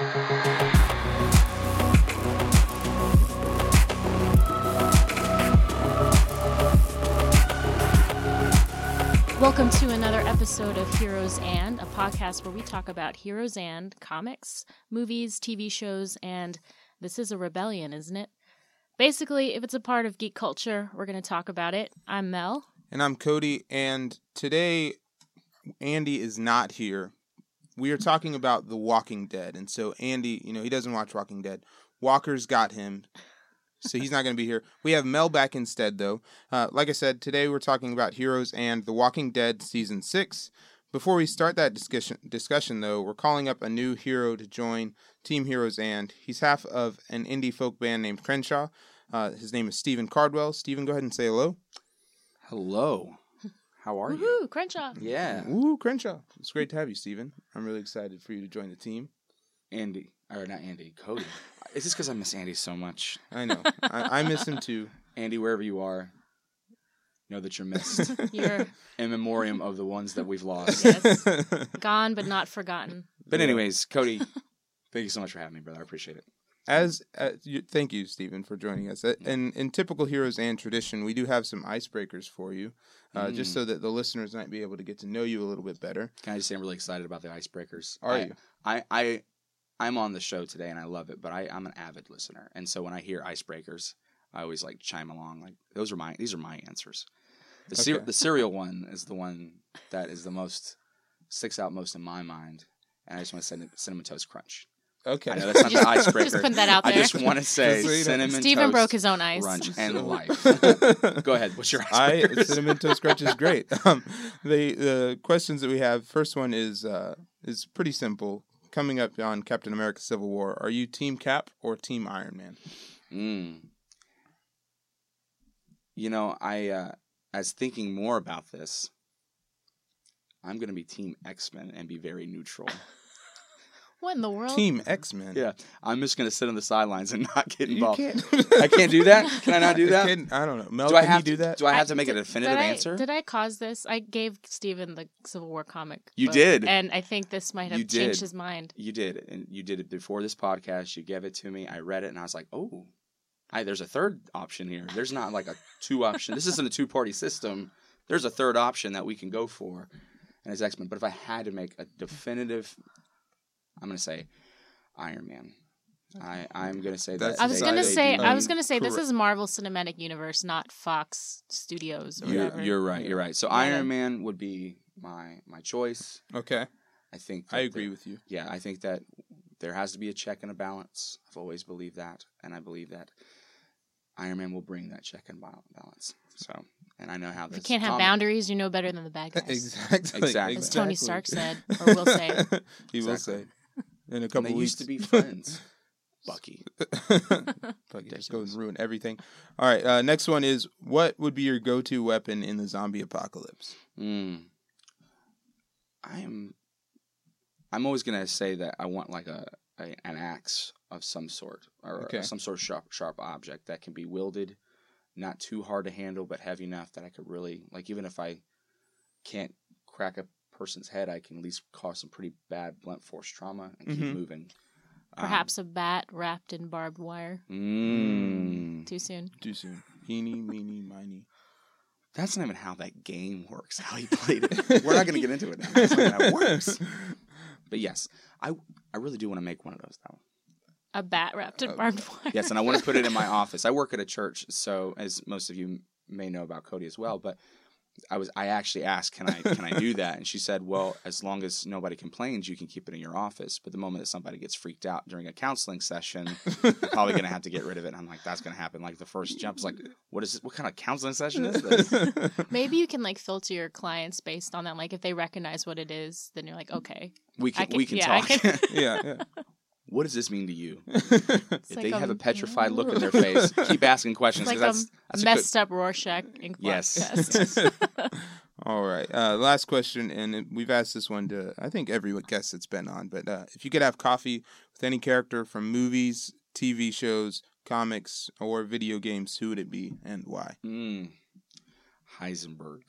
Welcome to another episode of Heroes and, a podcast where we talk about heroes and comics, movies, TV shows, and this is a rebellion, isn't it? Basically, if it's a part of geek culture, we're going to talk about it. I'm Mel. And I'm Cody, and today Andy is not here. We are talking about The Walking Dead. And so, Andy, you know, he doesn't watch Walking Dead. Walker's got him, so he's not going to be here. We have Mel back instead, though. Uh, like I said, today we're talking about Heroes and The Walking Dead Season 6. Before we start that discussion, discussion, though, we're calling up a new hero to join Team Heroes and. He's half of an indie folk band named Crenshaw. Uh, his name is Stephen Cardwell. Stephen, go ahead and say hello. Hello. How are you? Woohoo, Crenshaw. Yeah. Woo, Crenshaw. It's great to have you, Stephen. I'm really excited for you to join the team. Andy. Or not Andy, Cody. Is this because I miss Andy so much? I know. I, I miss him too. Andy, wherever you are, know that you're missed. You're In memoriam of the ones that we've lost. yes, gone but not forgotten. But anyways, Cody, thank you so much for having me, brother. I appreciate it. As uh, you, thank you, Stephen, for joining us. Uh, In in typical Heroes and tradition, we do have some icebreakers for you, uh, just Mm. so that the listeners might be able to get to know you a little bit better. Can I just say I'm really excited about the icebreakers? Are I, you? I, I, I'm on the show today and I love it, but I, I'm an avid listener, and so when I hear icebreakers, I always like chime along. Like those are my these are my answers. The Okay. the cereal one is the one that is the most sticks out most in my mind, and I just want to say cinnamon toast crunch. Okay. I know that's not Just- the icebreaker. Just put that out there. I there. just want to say Just so you know. cinnamon Stephen toast broke his own ice. crunch and life. Go ahead. What's your I icebreaker? cinnamon toast crunch is great. Um, the the questions that we have. First one is uh, is pretty simple. Coming up on Captain America: Civil War, are you Team Cap or Team Iron Man? Mm. You know, I uh, as thinking more about this, I'm going to be Team X Men and be very neutral. What in the world? Team X Men. yeah, I'm just going to sit on the sidelines and not get You involved. can't. I can't do that. Can I not do that? Can- I don't know. Mel, do I have you do to that? Do I have to make a definitive did I- answer? Did I cause this? I gave Stephen the Civil War comic. You book, did. and I think this might have You changed did. his mind. You did, and you did it before this podcast. You gave it to me. I read it, and I was like, "Oh, I, there's a third option here. There's not like a two option. this isn't a two party system. There's a third option that we can go for, and it's X Men. But if I had to make a definitive, I'm going to say Iron Man. I I'm going to say That's that. I was they- gonna say. I was gonna say this is Marvel Cinematic Universe, not Fox Studios. Or You're, whatever. you're right. You're right. So Yeah. Iron Man would be my my choice. Okay, I think I agree there- with you. yeah, I think that there has to be a check and a balance. I've always believed that, and I believe that Iron Man will bring that check and balance. So, and I know how If this you can't have comic- boundaries, you know better than the bad guys. Exactly. Exactly. As Tony. Stark said, or will say. he will say. In a couple they weeks. used to be friends. Bucky. Fuck it, just go and ruin everything. All right. Uh, next one is what would be your go-to weapon in the zombie apocalypse? Mm. I am. I'm always gonna say that I want like a, a an axe of some sort or Okay. some sort of sharp sharp object that can be wielded, not too hard to handle, but heavy enough that I could really like even if I can't crack a person's head, I can at least cause some pretty bad blunt force trauma and Mhm. keep moving. Um, Perhaps a bat wrapped in barbed wire. Mm, Too soon. Too soon. Eeny, meeny, miny. that's not even how that game works. How he played it. We're not gonna get into it now. That's not how it works. But yes, I I really do want to make one of those though. A bat wrapped in Uh, barbed wire. Yes, and I want to put it in my office. I work at a church, so as most of you may know about Cody as well, but I was I actually asked, "Can I can I do that?" And she said, "Well, as long as nobody complains, you can keep it in your office. But the moment that somebody gets freaked out during a counseling session, you're probably going to have to get rid of it." And I'm like, "That's going to happen." Like the first jump is like, "What is this? What kind of counseling session is this?" Maybe you can like filter your clients based on that. Like if they recognize what it is, then you're like, mm. okay. We can, can- we can yeah, talk. can- yeah, yeah. What does this mean to you? If like they have a petrified look in their face, keep asking It's questions like because a that's that's a good, messed up Rorschach ink Yes. test. All right. Uh, last question, and we've asked this one to I think every guest that's been on. But uh, if you could have coffee with any character from movies, TV shows, comics, or video games, who would it be and why? Mm. Heisenberg.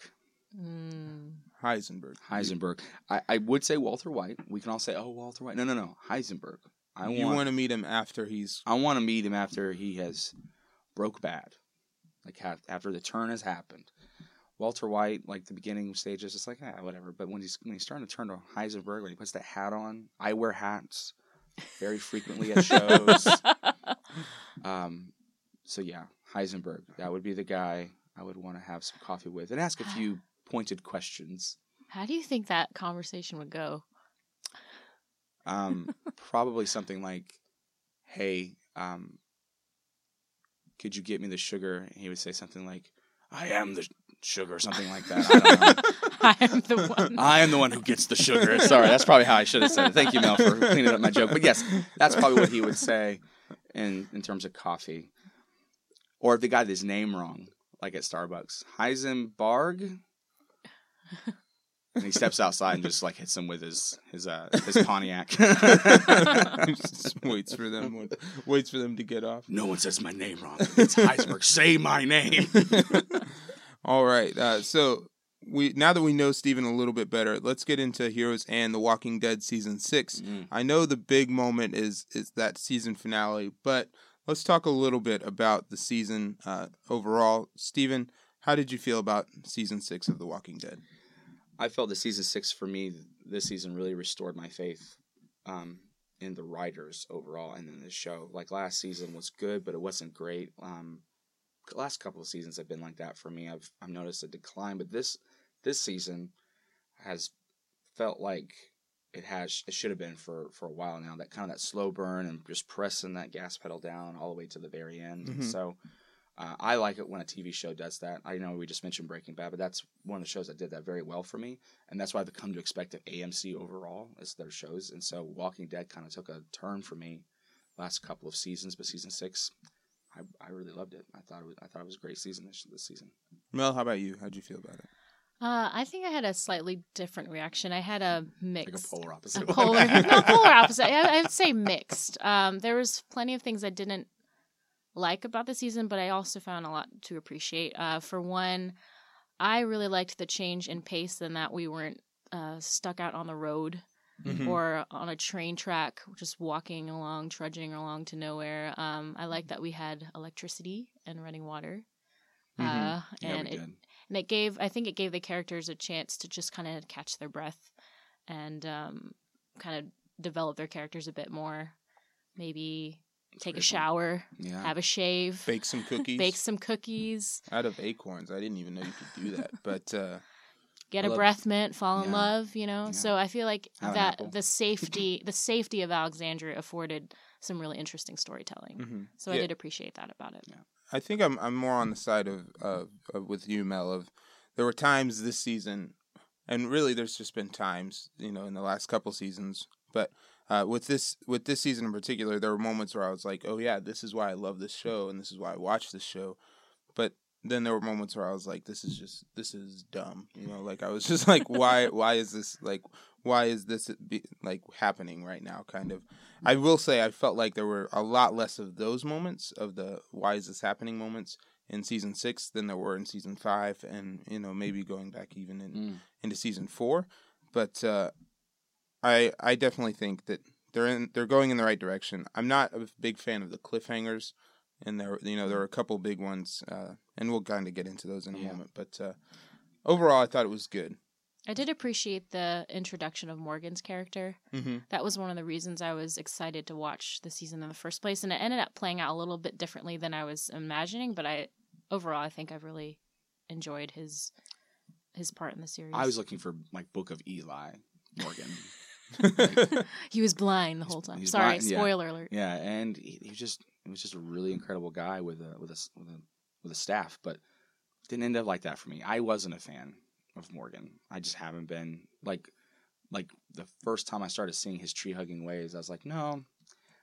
Mm. Heisenberg. Heisenberg. I, I would say Walter White. We can all say, oh, Walter White. No, no, no. Heisenberg. I you want want to meet him after he's I want to meet him after he has broke bad, like ha- after the turn has happened. Walter White, like the beginning stages, it's like ah, whatever. But when he's when he's starting to turn to Heisenberg, when he puts that hat on, I wear hats very frequently at shows. um, so yeah, Heisenberg, that would be the guy I would want to have some coffee with and ask a few pointed questions. How do you think that conversation would go? Um, probably something like, "Hey, um, could you get me the sugar?" And he would say something like, "I am the sugar," or something like that. I. I am the one. I am the one who gets the sugar. Sorry, that's probably how I should have said it. Thank you, Mel, for cleaning up my joke. But yes, that's probably what he would say in in terms of coffee. Or if they got his name wrong, like at Starbucks, Heisenberg. And he steps outside and just like hits him with his his uh his Pontiac. just waits for them waits for them to get off. no one says my name wrong. It's Heisenberg. Say my name. All right. Uh, so we now that we know Steven a little bit better, let's get into Heroes and The Walking Dead season six. Mm. I know the big moment is is that season finale, but let's talk a little bit about the season uh, overall. Steven, how did you feel about season six of The Walking Dead? I felt the season six for me this season really restored my faith um, in the writers overall and in the show. Like last season was good, but it wasn't great. Um, the last couple of seasons have been like that for me. I've I've noticed a decline, but this this season has felt like it has it should have been for for a while now. That kind of that slow burn and just pressing that gas pedal down all the way to the very end. Mhm. So. Uh, I like it when a TV show does that. I know we just mentioned Breaking Bad, but that's one of the shows that did that very well for me, and that's why I've come to expect of AMC overall as their shows. And so Walking Dead kind of took a turn for me last couple of seasons, but season six, I, I really loved it. I thought it was, I thought it was a great season this, this season. Mel, how about you? How'd you feel about it? Uh, I think I had a slightly different reaction. I had a Like a mixed. polar a opposite. polar, no, polar opposite. I, I would say mixed. Um, there was plenty of things I didn't like about the season, but I also found a lot to appreciate. Uh, for one, I really liked the change in pace and that we weren't uh, stuck out on the road Mhm. or on a train track, just walking along, trudging along to nowhere. Um, I like that we had electricity and running water. Mhm. Uh, Yeah, and we it, did. and it gave I think it gave the characters a chance to just kind of catch their breath and um, kind of develop their characters a bit more. Maybe take a shower, Yeah. have a shave, Bake some cookies. bake some cookies, out of acorns. I didn't even know you could do that. But uh, get I a love- breath mint, fall in Yeah. love. You know, Yeah. so I feel like Have that the safety the safety of Alexandria afforded some really interesting storytelling. mhm. So I did appreciate that about it. I think I'm I'm more on the side of, of of with you, Mel. Of there were times this season, and really there's just been times, you know, in the last couple seasons. But uh, with this with this season in particular, there were moments where I was like, oh yeah, this is why I love this show, and this is why I watch this show. But then there were moments where I was like, this is just this is dumb, you know. Like I was just like, why why is this like why is this be, like happening right now? Kind of. I will say I felt like there were a lot less of those moments of the why is this happening moments in season six than there were in season five, and you know maybe going back even in, Mm. into season four. But uh, I I definitely think that they're in they're going in the right direction. I'm not a big fan of the cliffhangers, and there you know there are a couple big ones, uh, and we'll kind of get into those in a Yeah. moment. But uh, overall, I thought it was good. I did appreciate the introduction of Morgan's character. Mm-hmm. that was one of the reasons I was excited to watch the season in the first place, and it ended up playing out a little bit differently than I was imagining. But I overall, I think I've really enjoyed his his part in the series. I was looking for like Book of Eli Morgan. He was blind the whole time. he's Sorry, blind, yeah. spoiler alert. Yeah, and he, he was just he was just a really incredible guy with a with a s- with a with a staff, but didn't end up like that for me. I wasn't a fan of Morgan. I just haven't been like like the first time I started seeing his tree hugging ways. I was like, no,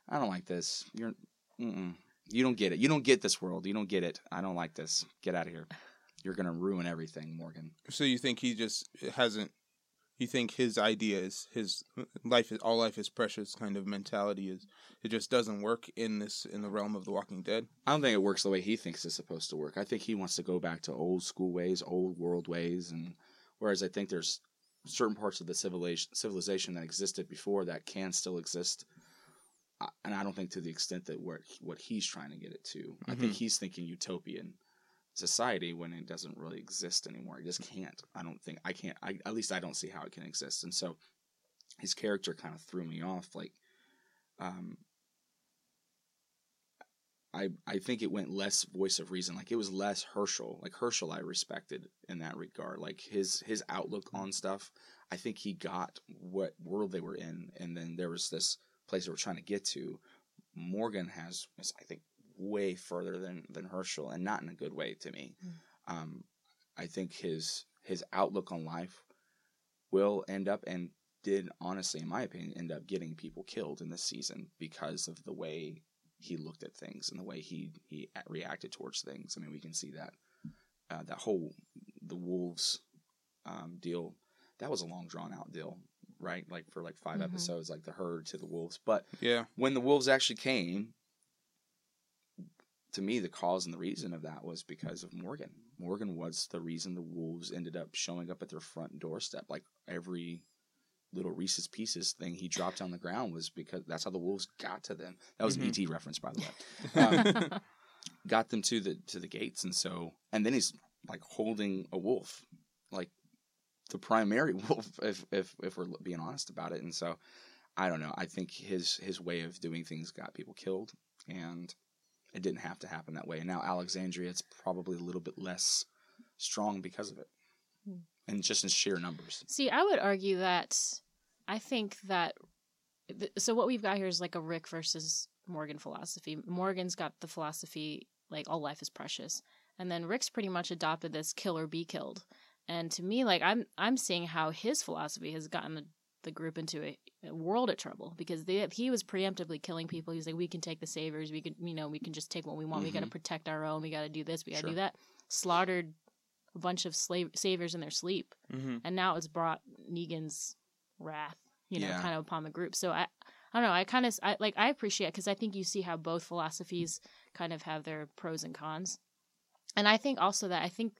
I don't like this. You're mm-mm. you don't get it. You don't get this world. You don't get it. I don't like this. Get out of here. You're gonna ruin everything, Morgan. So you think he just hasn't? You think his idea is his life is all life is precious kind of mentality is it just doesn't work in this in the realm of The Walking Dead. I don't think it works the way he thinks it's supposed to work. I think he wants to go back to old school ways, old world ways, and whereas I think there's certain parts of the civilization civilization that existed before that can still exist uh, and I don't think to the extent that where what he's trying to get it to. I think mm-hmm. he's thinking utopian society when it doesn't really exist anymore. It just can't. I don't think I can't. I, at least I don't see how it can exist. And so his character kind of threw me off. Like, um, I I think it went less voice of reason. Like it was less Hershel. Like Hershel, I respected in that regard. Like his his outlook on stuff. I think he got what world they were in, and then there was this place they were trying to get to. Morgan has, I think, way further than than Hershel, and not in a good way to me. Um, I think his his outlook on life will end up and did honestly, in my opinion, end up getting people killed in this season because of the way he looked at things and the way he he reacted towards things. I mean, we can see that uh, that whole the wolves um, deal that was a long drawn out deal, right? Like for like 5 Mhm. episodes, like the herd to the wolves. But Yeah. when the wolves actually came, to me, the cause and the reason of that was because of Morgan. Morgan was the reason the wolves ended up showing up at their front doorstep. Like every little Reese's Pieces thing he dropped on the ground was because that's how the wolves got to them. That was Mhm. an ET reference, by the way. Um, got them to the to the gates, and so and then he's like holding a wolf, like the primary wolf, if if if we're being honest about it. And so I don't know. I think his his way of doing things got people killed, and it didn't have to happen that way. And now Alexandria, it's probably a little bit less strong because of it, Hmm. and just in sheer numbers. See, I would argue that I think that th- so what we've got here is like a Rick versus Morgan philosophy. Morgan's got the philosophy like all life is precious, and then Rick's pretty much adopted this kill or be killed. And to me, like I'm I'm seeing how his philosophy has gotten the, group into a, a world of trouble because they, he was preemptively killing people. He's like, we can take the saviors. we can you know we can just take what we want. We got to protect our own. We got to do this. We got to Sure. do that. Slaughtered a bunch of slave saviors in their sleep Mm-hmm. and now it's brought Negan's wrath, you know, Yeah. kind of upon the group. So I, I don't know. I kind of I, like I appreciate because I think you see how both philosophies kind of have their pros and cons, and I think also that I think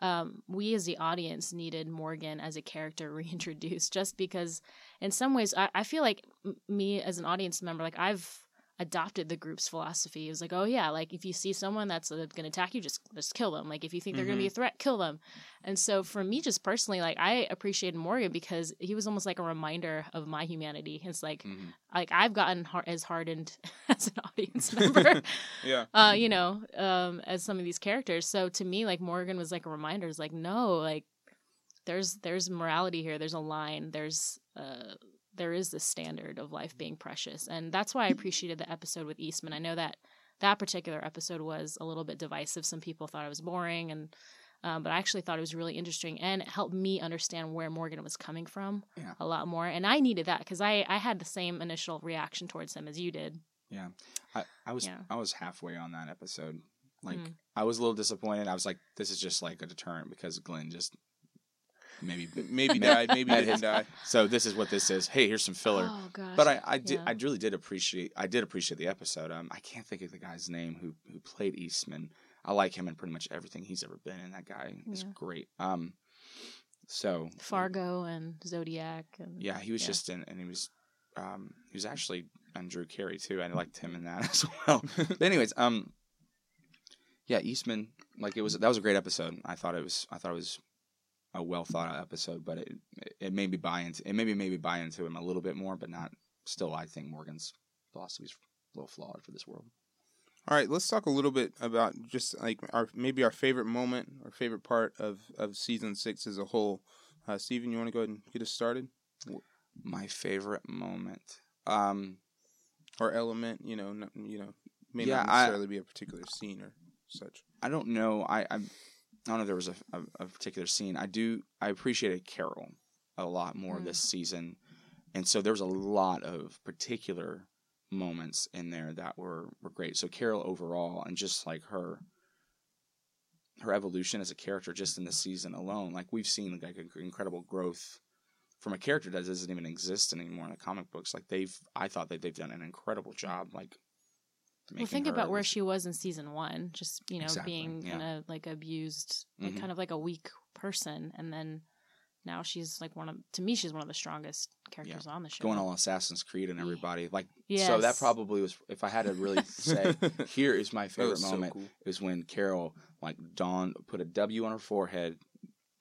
um, we as the audience needed Morgan as a character reintroduced, just because in some ways I, I feel like m- me as an audience member, like I've adopted the group's philosophy. It was like, oh yeah, like if you see someone that's uh, going to attack you, just just kill them. Like if you think they're going to be a threat, kill them. And so for me, just personally, like I appreciated Morgan because he was almost like a reminder of my humanity. It's like Mhm. like I've gotten har- as hardened as an audience member, Yeah. uh, you know, um, as some of these characters. So to me, like Morgan was like a reminder. It's like no, like there's there's morality here. There's a line. There's uh there is this standard of life being precious, and that's why I appreciated the episode with Eastman. I know that that particular episode was a little bit divisive. Some people thought it was boring, and um, but I actually thought it was really interesting, and it helped me understand where Morgan was coming from Yeah. a lot more. And I needed that because I I had the same initial reaction towards him as you did. Yeah, I, I was Yeah. I was halfway on that episode. Like Mm. I was a little disappointed. I was like, this is just like a deterrent because Glenn just maybe. Maybe died. Maybe At didn't die. So this is what this is. Hey, here's some filler. Oh gosh. But I, I did Yeah. I really did appreciate I did appreciate the episode. Um, I can't think of the guy's name who who played Eastman. I like him in pretty much everything he's ever been in. That guy is Yeah. great. Um, so Fargo and Zodiac and yeah, he was Yeah. just in, and he was, um, he was actually on Drew Carey too. I liked him in that as well. but anyways, um, yeah, Eastman, like it was that was a great episode. I thought it was I thought it was a well thought out episode, but it it made me buy into it maybe maybe buy into him a little bit more, but not still. I think Morgan's philosophy is a little flawed for this world. All right, let's talk a little bit about just like our maybe our favorite moment, our favorite part of of season six as a whole. Uh, Steven, you want to go ahead and get us started, My favorite moment. Um, or element? You know, you know, may Yeah, not I- necessarily be a particular scene or such. I don't know. I I, I don't know if there was a, a, a particular scene. I do. I appreciated Carol a lot more Mm. this season, and so there was a lot of particular moments in there that were were great. So Carol overall, and just like her her evolution as a character, just in this season alone, like we've seen like incredible growth from a character that doesn't even exist anymore in the comic books. Like they've, I thought that they've done an incredible job. Like, Well, think about where she was in season one, just you know Exactly, being yeah. kind of like abused, like Mhm. kind of like a weak person, and then now she's like one of to me she's one of the strongest characters on the show. Going all Assassin's Creed and everybody like Yes. so that probably was if I had to really say here is my favorite was so moment cool. is when Carol like Dawn put a W on her forehead,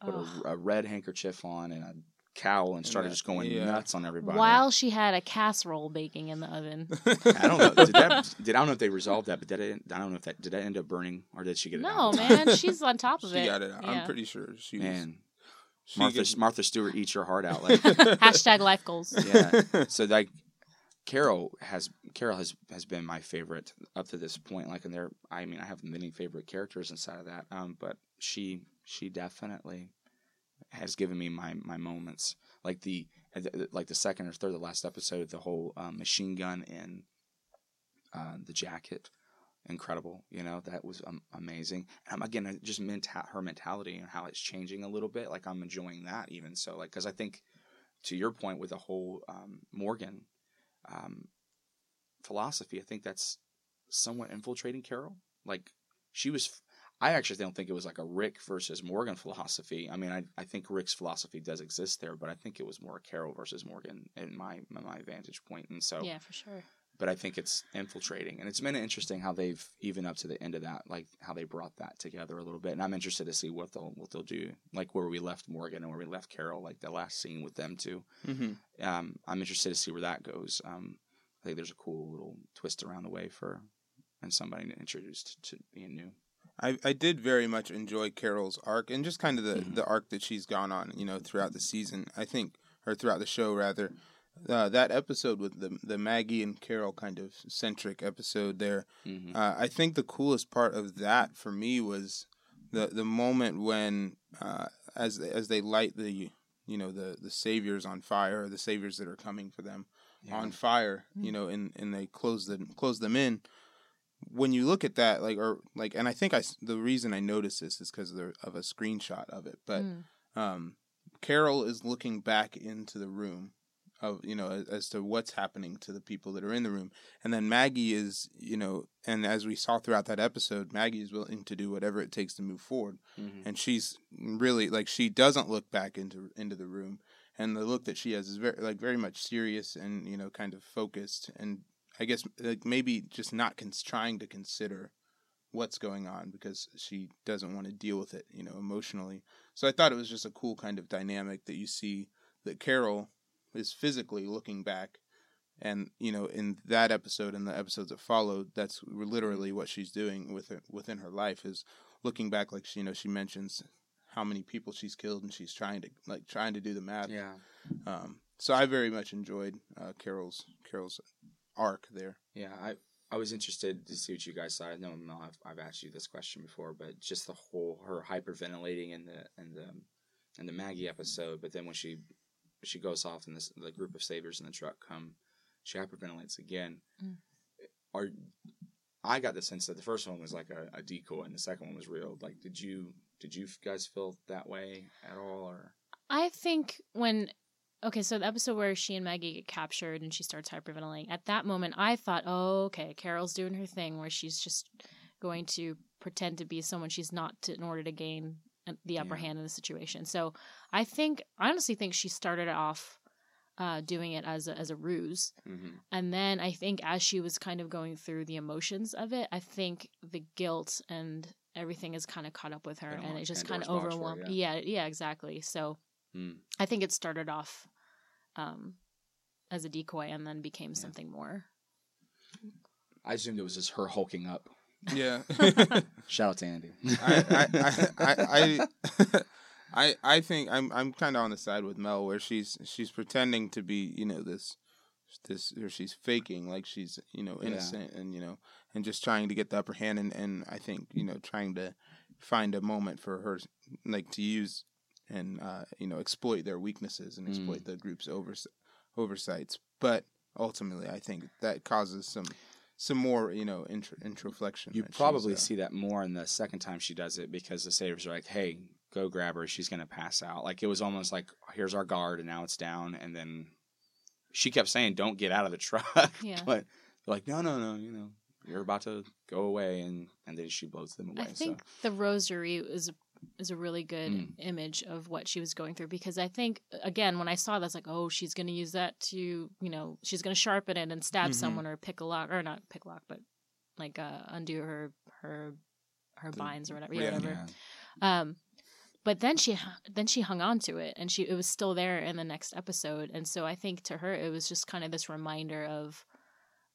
put Ugh. a, a red handkerchief on and a cowl and started that- just going yeah. nuts on everybody. While she had a casserole baking in the oven. I don't know. Did that? Did I don't know if they resolved that, but did it? I don't know if that did that end up burning or did she get it? No, out? man, she's on top of she it. got it out. Yeah. I'm pretty sure she was. Man, she Martha gets- Martha Stewart eats your heart out. Like Hashtag life goals. yeah. So like Carol has Carol has has been my favorite up to this point. Like, and there, I mean, I have many favorite characters inside of that. Um, but she she definitely has given me my my moments. Like the like the second or third, the last episode, the whole um, machine gun and uh, the jacket. Incredible, you know that was um, amazing. And um, again, just menta- her mentality and how it's changing a little bit. Like I'm enjoying that even so. Like because I think to your point with the whole um, Morgan um, philosophy, I think that's somewhat infiltrating Carol. Like she was, I actually don't think it was like a Rick versus Morgan philosophy. I mean, I, I think Rick's philosophy does exist there, but I think it was more Carol versus Morgan in my my vantage point. And so, Yeah, for sure. but I think it's infiltrating, and it's been interesting how they've even up to the end of that, like how they brought that together a little bit. And I'm interested to see what they'll what they'll do, like where we left Morgan and where we left Carol, like the last scene with them too Mhm. um, I'm interested to see where that goes. Um, I think there's a cool little twist around the way for and somebody introduced to being new. I, I did very much enjoy Carol's arc and just kind of the, Mhm. the arc that she's gone on, you know, throughout the season. I think, or throughout the show rather. Uh, that episode with the the Maggie and Carol kind of centric episode there. Mm-hmm. Uh, I think the coolest part of that for me was the the moment when uh, as as they light the you know the the saviors on fire, the saviors that are coming for them on fire, you know, and and they close them close them in. When you look at that, like or like, and I think I the reason I noticed this is because of, of a screenshot of it, but Mm. um, Carol is looking back into the room of you know as, as to what's happening to the people that are in the room, and then Maggie is you know, and as we saw throughout that episode, Maggie is willing to do whatever it takes to move forward, Mhm. and she's really like she doesn't look back into into the room, and the look that she has is very like very much serious and you know kind of focused, and I guess like maybe just not cons- trying to consider what's going on because she doesn't want to deal with it, you know, emotionally. So I thought it was just a cool kind of dynamic that you see that Carol is physically looking back and you know in that episode and the episodes that followed that's literally what she's doing with it within her life is looking back like she you know she mentions how many people she's killed and she's trying to like trying to do the math Yeah, um so I very much enjoyed uh, Carol's Carol's arc there yeah. I I was interested to see what you guys thought. I know Mel, I've, I've asked you this question before, but just the whole her hyperventilating in the in the in the Maggie episode, but then when she she goes off and this, the group of saviors in the truck come, she hyperventilates again. Mm. Are I got the sense that the first one was like a, a decoy and the second one was real. Like, did you did you guys feel that way at all, or I think when okay, so the episode where she and Maggie get captured and she starts hyperventilating, at that moment I thought, oh, okay, Carol's doing her thing where she's just going to pretend to be someone she's not to, in order to gain uh, the upper Yeah. hand in the situation. So I think, I honestly think she started off uh, doing it as a, as a ruse. mm-hmm. And then I think as she was kind of going through the emotions of it, I think the guilt and everything is kind of caught up with her and it just kind of box for her, overwhelmed. Yeah, yeah, exactly. So Mm. I think it started off um, as a decoy and then became something more. I assumed it was just her hulking up. yeah Shout out to Andy. I, I, I, I, I, I think I'm I'm kind of on the side with Mel where she's she's pretending to be you know this this or she's faking like she's you know Yeah. innocent and you know and just trying to get the upper hand and and I think you know trying to find a moment for her like to use and uh, you know exploit their weaknesses and Mm. exploit the group's overs- oversights but ultimately I think that causes some some more you know intro, introflexion You probably uh, see that more in the second time she does it because the saviors are like, "Hey, go grab her. She's gonna pass out." Like it was almost like, "Here's our guard, and now it's down." And then she kept saying, "Don't get out of the truck." Yeah. but they're like, "No, no, no. You know, you're about to go away," and and then she blows them away. I think the rosary is is a really good Mm. image of what she was going through because I think again when I saw that's like oh she's going to use that to you know she's going to sharpen it and stab Mhm. someone or pick a lock or not pick a lock but like uh, undo her her her The- binds or whatever yeah, whatever Yeah. um but then she then she hung on to it and she it was still there in the next episode and so I think to her it was just kind of this reminder of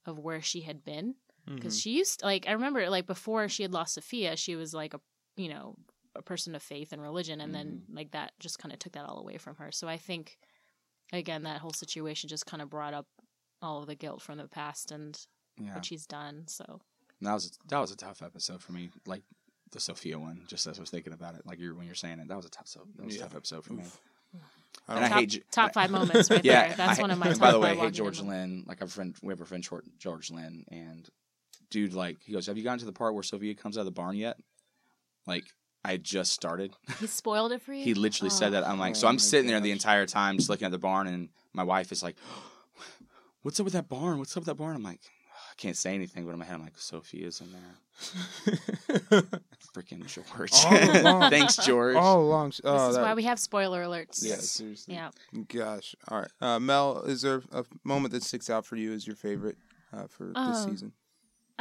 of where she had been because Mhm. she used like I remember like before she had lost Sophia, she was like a you know a person of faith and religion, and then mm-hmm. like that just kind of took that all away from her. So I think again that whole situation just kind of brought up all of the guilt from the past and yeah. what she's done. So that was that was a tough episode for me. Like the Sophia one, just as I was thinking about it, like you're when you're saying it, that was a tough so that was a tough episode for me. Oof. And don't- I top, hate J- top five moments right yeah, there. That's I- one of my. and by the way, I hate George Dead Lynn. Like our friend, we have a friend, George, George Lynn, and dude, like he goes, "Have you gotten to the part where Sophia comes out of the barn yet?" Like I had just started. He spoiled it for you. He literally said that. I'm like, so Oh I'm my sitting there the entire time just looking at the barn, and my wife is like, "What's up with that barn? What's up with that barn?" I'm like, I can't say anything, but in my head, I'm like, Sophia's in there. Freaking George. All. Thanks, George. All along. This Oh, is that- why we have spoiler alerts. Yeah, seriously. Yeah. Gosh. All right. Uh, Mel, is there a moment that sticks out for you as your favorite uh, for this Um, season?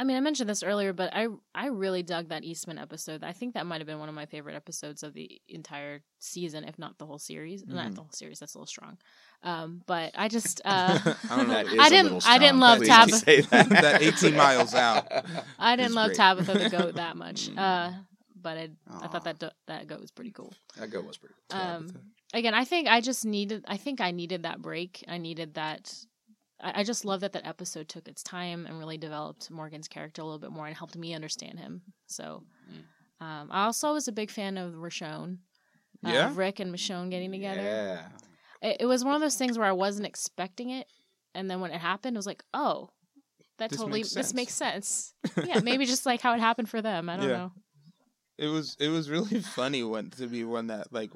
I mean, I mentioned this earlier, but I I really dug that Eastman episode. I think that might have been one of my favorite episodes of the entire season, if not the whole series. Not Mhm. the whole series; that's a little strong. Um, but I just uh, I don't know. That is I a didn't- little I didn't love Tabitha say that. That 18 miles out. I didn't love great. Tabitha the goat that much. Mm. Uh, but I, I thought that do- that goat was pretty cool. that go was pretty. Cool. Um, again, I think I just needed. I think I needed that break. I needed that. I, I just love that that episode took its time and really developed Morgan's character a little bit more and helped me understand him. So, Mm. um, I also was a big fan of Richonne. Uh, Yeah? of Rick and Michonne getting together. Yeah. It, it was one of those things where I wasn't expecting it, and then when it happened, it was like, oh, that This totally makes this makes sense. yeah, maybe just like how it happened for them. I don't Yeah. know. it was it was really funny when to be one that like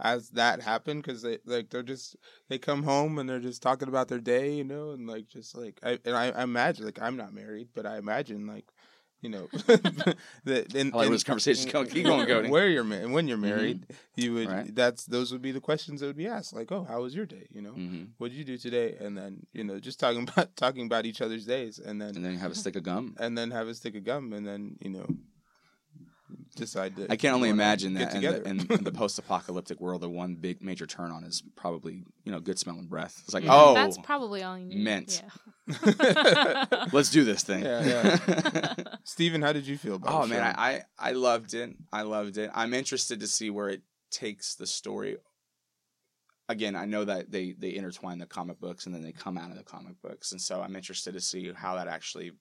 as that happened because they like they're just they come home and they're just talking about their day you know and like just like I and I, I imagine like I'm not married but I imagine like you know that in, I like this conversation's going. Keep going, Cody. where you're married when you're Mhm. married you would Right. that's those would be the questions that would be asked like oh how was your day you know hmm what did you do today and then you know just talking about talking about each other's days and then And then have a stick of gum. and then have a stick of gum and then you know decide to I can only wanna imagine get that in together the, in, in the post-apocalyptic world, the one big major turn on is probably you know good smelling breath. It's like, Yeah, oh, that's probably all you need. mint. Yeah. let's do this thing. Yeah, Steven, how did you feel about oh the man, show? I, I I loved it. I loved it. I'm interested to see where it takes the story. Again, I know that they they intertwine the comic books and then they come out of the comic books, and so I'm interested to see how that actually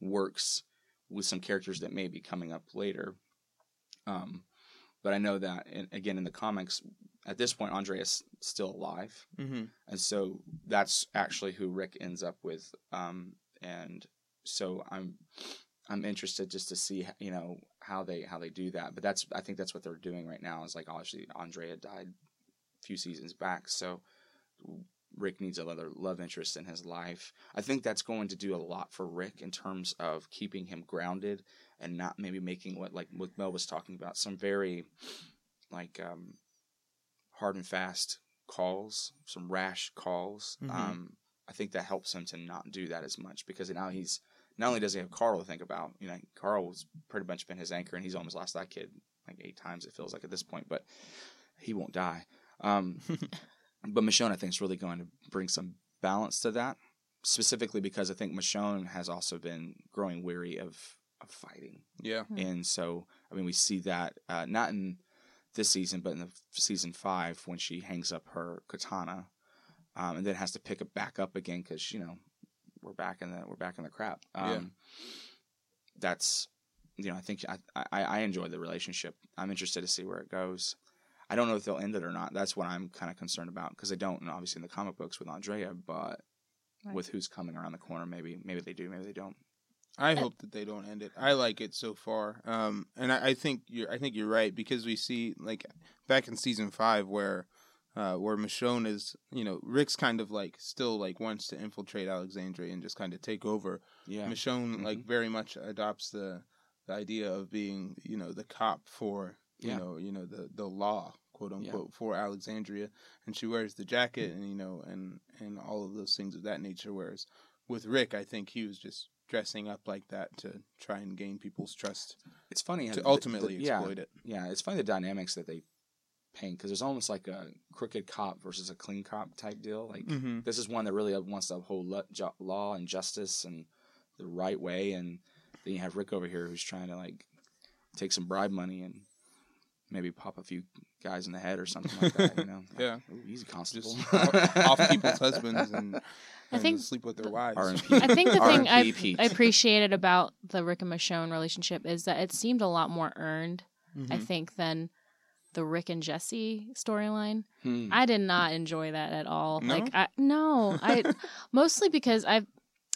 works with some characters that may be coming up later. Um, but I know that in, again in the comics, at this point, Andrea is still alive, Mhm. and so that's actually who Rick ends up with. Um, and so I'm I'm interested just to see you know how they how they do that. But that's I think that's what they're doing right now. Is like obviously Andrea died a few seasons back, so Rick needs another love interest in his life. I think that's going to do a lot for Rick in terms of keeping him grounded and not maybe making what like what Mel was talking about some very like um, hard and fast calls, some rash calls. Mhm. Um, I think that helps him to not do that as much because now he's not only does he have Carl to think about, you know, Carl's pretty much been his anchor and he's almost lost that kid like eight times it feels like at this point, but he won't die. Um, but Michonne, I think, is really going to bring some balance to that, specifically because I think Michonne has also been growing weary of of fighting, yeah Mhm. and so I mean we see that uh, not in this season, but in the season five when she hangs up her katana, um, and then has to pick it back up again because you know we're back in the we're back in the crap. Um, Yeah. That's you know I think I, I I enjoy the relationship. I'm interested to see where it goes. I don't know if they'll end it or not. That's what I'm kind of concerned about because they don't, and obviously in the comic books with Andrea, but Right. with who's coming around the corner, maybe maybe they do, maybe they don't. I hope that they don't end it. I like it so far, um, and I, I think you're. I think you're right because we see like back in season five where, uh, where Michonne is. You know, Rick's kind of like still like wants to infiltrate Alexandria and just kind of take over. Yeah, Michonne like Mhm. very much adopts the the idea of being you know the cop for you Yeah. know, you know the the law, quote Yeah. unquote, for Alexandria, and she wears the jacket, and you know, and and all of those things of that nature. Whereas with Rick, I think he was just dressing up like that to try and gain people's trust It's funny how to the- ultimately the- yeah, exploit it. Yeah, it's funny the dynamics that they paint because there's almost like a crooked cop versus a clean cop type deal. Like Mm-hmm. this is one that really wants to uphold law and justice and the right way, and then you have Rick over here who's trying to like take some bribe money and maybe pop a few guys in the head or something like that. You know? Like, Yeah. Ooh, easy constable. Just off, off people's husbands and, and think- sleep with their wives. R.I.P. I think the thing I, R.I.P. I appreciated about the Rick and Michonne relationship is that it seemed a lot more earned, I Mhm. think, than the Rick and Jesse storyline. Hmm. I did not enjoy that at all. No? Like I no, I mostly because I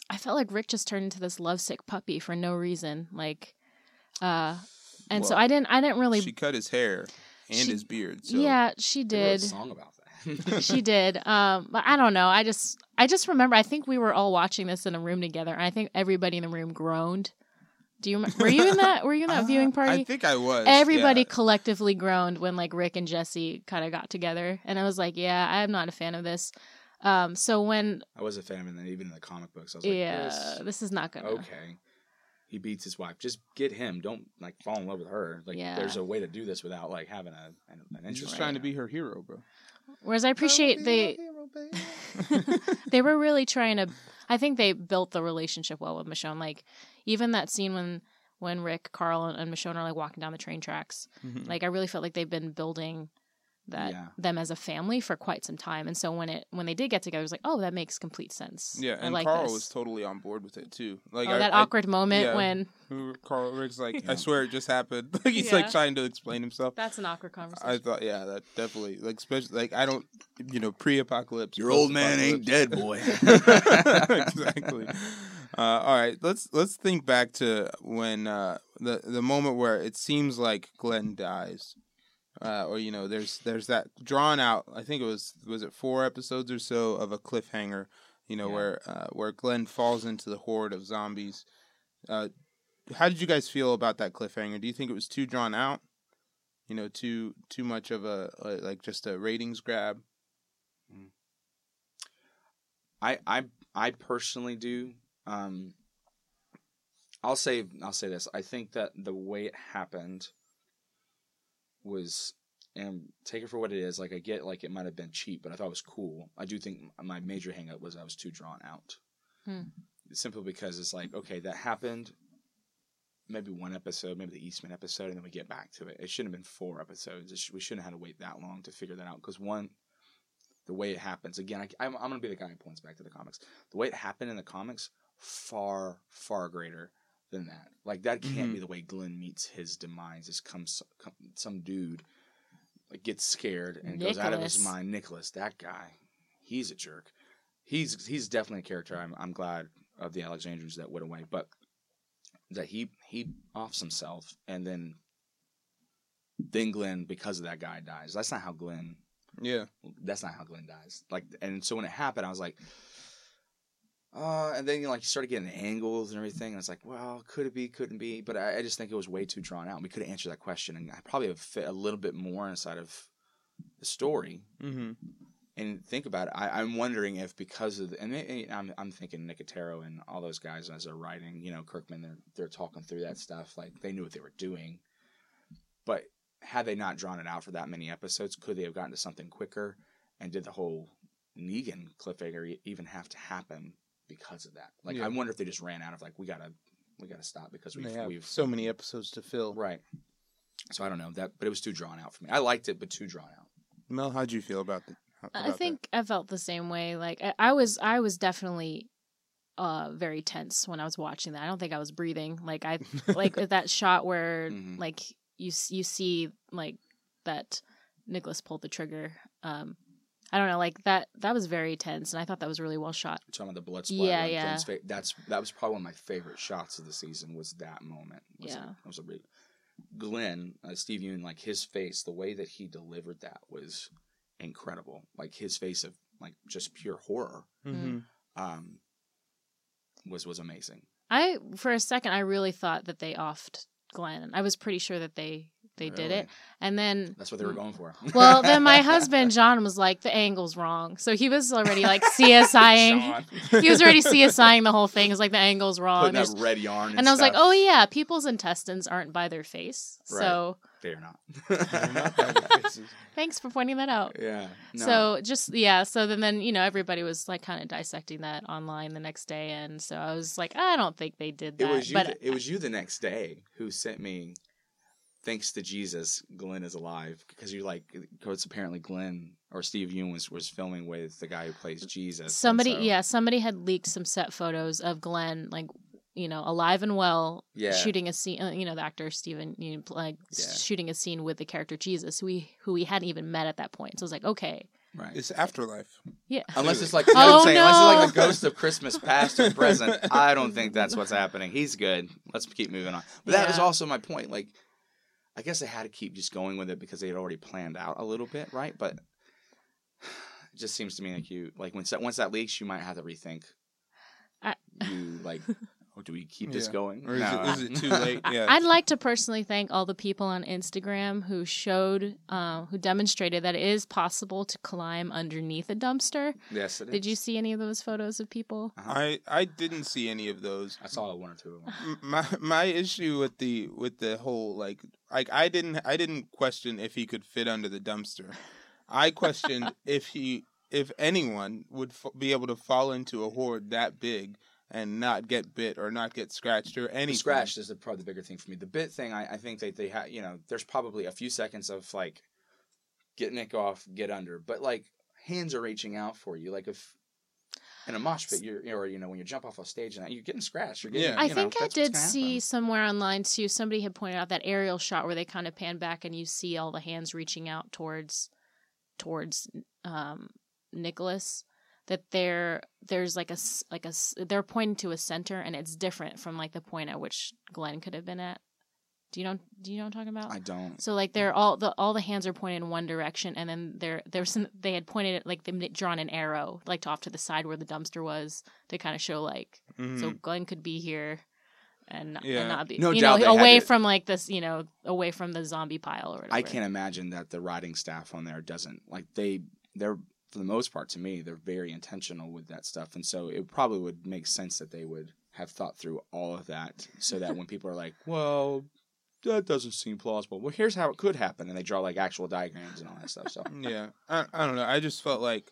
I felt like Rick just turned into this lovesick puppy for no reason. Like uh and so I didn't I didn't really She cut his hair and She- his beard. So Yeah, she They wrote a did. song about that. she did. Um but I don't know. I just I just remember I think we were all watching this in a room together and I think everybody in the room groaned. Do you remember, were you in that were you in that Uh, viewing party? I think I was. Everybody yeah. collectively groaned when like Rick and Jesse kind of got together, and I was like, "Yeah, I'm not a fan of this." Um, so when I was a fan of him, and even in the comic books, I was like, yeah, this, this is not gonna. okay. He beats his wife. Just get him. Don't like fall in love with her. Like Yeah. there's a way to do this without like having a an, an He's interest. just trying to be her hero, bro. Whereas I appreciate they they were really trying to. I think they built the relationship well with Michonne. Like even that scene when when Rick, Carl, and, and Michonne are like walking down the train tracks. Mhm. Like I really felt like they've been building that Yeah. them as a family for quite some time, and so when it when they did get together, it was like, oh, that makes complete sense. Yeah, and like Carl this. was totally on board with it too. Like oh, I, that I- awkward moment yeah. when Carl Rick's like, Yeah. I swear it just happened. Like he's Yeah. like trying to explain himself. that's an awkward conversation. I thought, yeah, that definitely, like, especially, like, I don't, you know, pre-apocalypse. Your old man ain't dead, boy. exactly. Uh, all right, let's let's think back to when uh, the the moment where it seems like Glenn dies, uh, or you know, there's there's that drawn out. I think it was was it four episodes or so of a cliffhanger. You know, Yeah. where uh, where Glenn falls into the horde of zombies. Uh, how did you guys feel about that cliffhanger? Do you think it was too drawn out? You know, too too much of a, a like just a ratings grab. I I I personally do. Um, I'll say I'll say this. I think that the way it happened was, and take it for what it is. Like I get, like it might have been cheap, but I thought it was cool. I do think my major hangup was I was too drawn out. Hmm. Simply because it's like, okay, that happened. Maybe one episode, maybe the Eastman episode, and then we get back to it. It shouldn't have been four episodes. It sh- we shouldn't have had to wait that long to figure that out. Because one, the way it happens again, I, I'm, I'm going to be the guy who points back to the comics. The way it happened in the comics, far, far greater than that. Like that can't Mhm. be the way Glenn meets his demise. Is comes come, some dude like gets scared and goes out of his mind. Nicholas, that guy, he's a jerk. He's he's definitely a character. I'm I'm glad of the Alexandrians that went away, but that he he offs himself and then then Glenn because of that guy dies. That's not how Glenn Yeah. that's not how Glenn dies. Like, and so when it happened, I was like, uh, and then you know, like you started getting angles and everything. And it's like, well, could it be? Couldn't be? But I, I just think it was way too drawn out. We could have answered that question, and I probably have fit a little bit more inside of the story. Mm-hmm. And think about it. I, I'm wondering if because of the, and may- I'm I'm thinking Nicotero and all those guys as they're writing, you know, Kirkman, they're they're talking through that stuff. Like they knew what they were doing, but had they not drawn it out for that many episodes, could they have gotten to something quicker? And did the whole Negan cliffhanger even have to happen because of that? Like Yeah. I wonder if they just ran out of like we gotta we gotta stop because we've have we've so many episodes to fill. right. So I don't know that, but it was too drawn out for me. I liked it, but too drawn out. Mel, how'd you feel about that? I about think I felt the same way. Like I, I was, I was definitely uh very tense when I was watching that. I don't think I was breathing. Like I, like with that shot where Mhm. like you you see like that Nicholas pulled the trigger. Um, I don't know, like that that was very tense, and I thought that was really well shot. You're talking about the blood splatter. Yeah, yeah. Glenn's face. That's that was probably one of my favorite shots of the season. Was that moment? Was Yeah. that was a re- Glenn, uh, Steven Yeun, like his face, the way that he delivered that was incredible. Like his face of like just pure horror Mhm. um, was was amazing. I for a second I really thought that they offed Glenn. I was pretty sure that they they did Really? it, and then That's what they were going for. well, then my husband John was like, the angle's wrong, so he was already like CSIing. He was already CSIing the whole thing. It's like the angle's wrong. putting that red yarn. And, and I was like, oh yeah, people's intestines aren't by their face, Right. so they're not. They're not by their faces. thanks for pointing that out. yeah. No. So just yeah, so then then you know everybody was like kind of dissecting that online the next day, and so I was like, I don't think they did it that. was you. but th- it was you the next day who sent me. Thanks to Jesus, Glenn is alive because you're like because apparently Glenn or Steve Yeun was was filming with the guy who plays Jesus. somebody so- yeah somebody had leaked some set photos of Glenn like you know alive and well Yeah. shooting a scene uh, you know the actor Steven you know, like Yeah. shooting a scene with the character Jesus who we who we hadn't even met at that point so I was like okay right. It's afterlife. yeah Unless it's like, Oh, you know what I'm unless it's like the ghost of Christmas past or present. I don't think that's what's happening. He's good. Let's keep moving on. But that was also my point. Like, I guess they had to keep just going with it because they had already planned out a little bit, right? But it just seems to me like you, like once that once that leaks, you might have to rethink. I- you like, oh, do we keep this Yeah. going? Or is, No. it, is it too late? Yeah. I'd like to personally thank all the people on Instagram who showed uh, who demonstrated that it is possible to climb underneath a dumpster yes, it did you see any of those photos of people Uh-huh. I I didn't see any of those. I saw one or two of them. My my issue with the with the whole like like I didn't I didn't question if he could fit under the dumpster. I questioned if he if anyone would f- be able to fall into a horde that big and not get bit or not get scratched or The anything. scratch is the, probably the bigger thing for me. The bit thing, I, I think that they have, you know, there's probably a few seconds of like, get Nick off, get under, but like hands are reaching out for you. Like if in a mosh pit, you're, or you know, when you jump off a stage and you're getting scratched. You're getting, Yeah. I you know, think I did see happen. somewhere online too. Somebody had pointed out that aerial shot where they kind of pan back and you see all the hands reaching out towards towards um, Nicholas. That there there's like a like a they're pointing to a center and it's different from like the point at which Glenn could have been at. Do you know Do you know what I'm talking about? I don't. So like they're all the all the hands are pointed in one direction, and then there there's some they had pointed like they drawn an arrow like to off to the side where the dumpster was to kind of show like Mhm. so Glenn could be here and, Yeah. and not be No you doubt know away from like this you know away from the zombie pile or whatever. I can't imagine that the writing staff on there doesn't like they they're for the most part to me they're very intentional with that stuff, and so it probably would make sense that they would have thought through all of that so that when people are like, well. That doesn't seem plausible. Well, here's how it could happen, and they draw like actual diagrams and all that stuff. So yeah I, I don't know i just felt like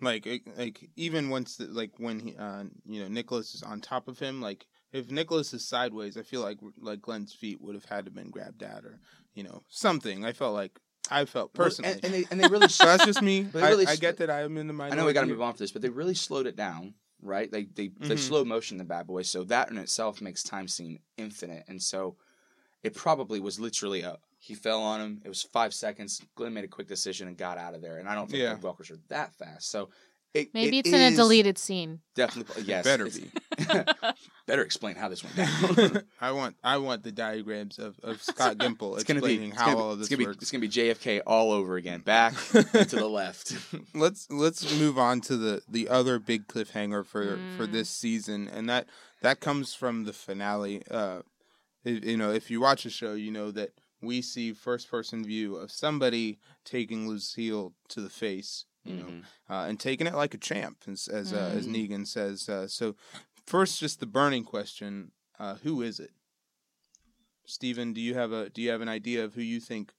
like like even once the, like when he uh you know nicholas is on top of him like if nicholas is sideways i feel like like glenn's feet would have had to been grabbed at or you know something i felt like i felt personally and, and they and they really so that's just me But they I, really I get that i'm in the minority I know we got to move on for this, but they really slowed it down, right? They they they Mhm. slow motion the bad boys, so that in itself makes time seem infinite, and so it probably was literally a he fell on him. It was five seconds. Glenn made a quick decision and got out of there, and I don't think Yeah. the walkers are that fast. So it, Maybe it it's in a deleted scene. Definitely, yes. better be better explain how this went down. i want i want the diagrams of, of scott gimple it's gonna be explaining it's how be, all of it's this gonna be works it's gonna be JFK all over again, back and to the left. let's let's move on to the the other big cliffhanger for for Mm. this season and that that comes from the finale uh i- you know if you watch the show you know that we see first person view of somebody taking lucille to the face you know Mhm. uh, and taking it like a champ as as, uh, as Mhm. negan says uh, so first just the burning question uh who is it Stephen, do you have a do you have an idea of who you think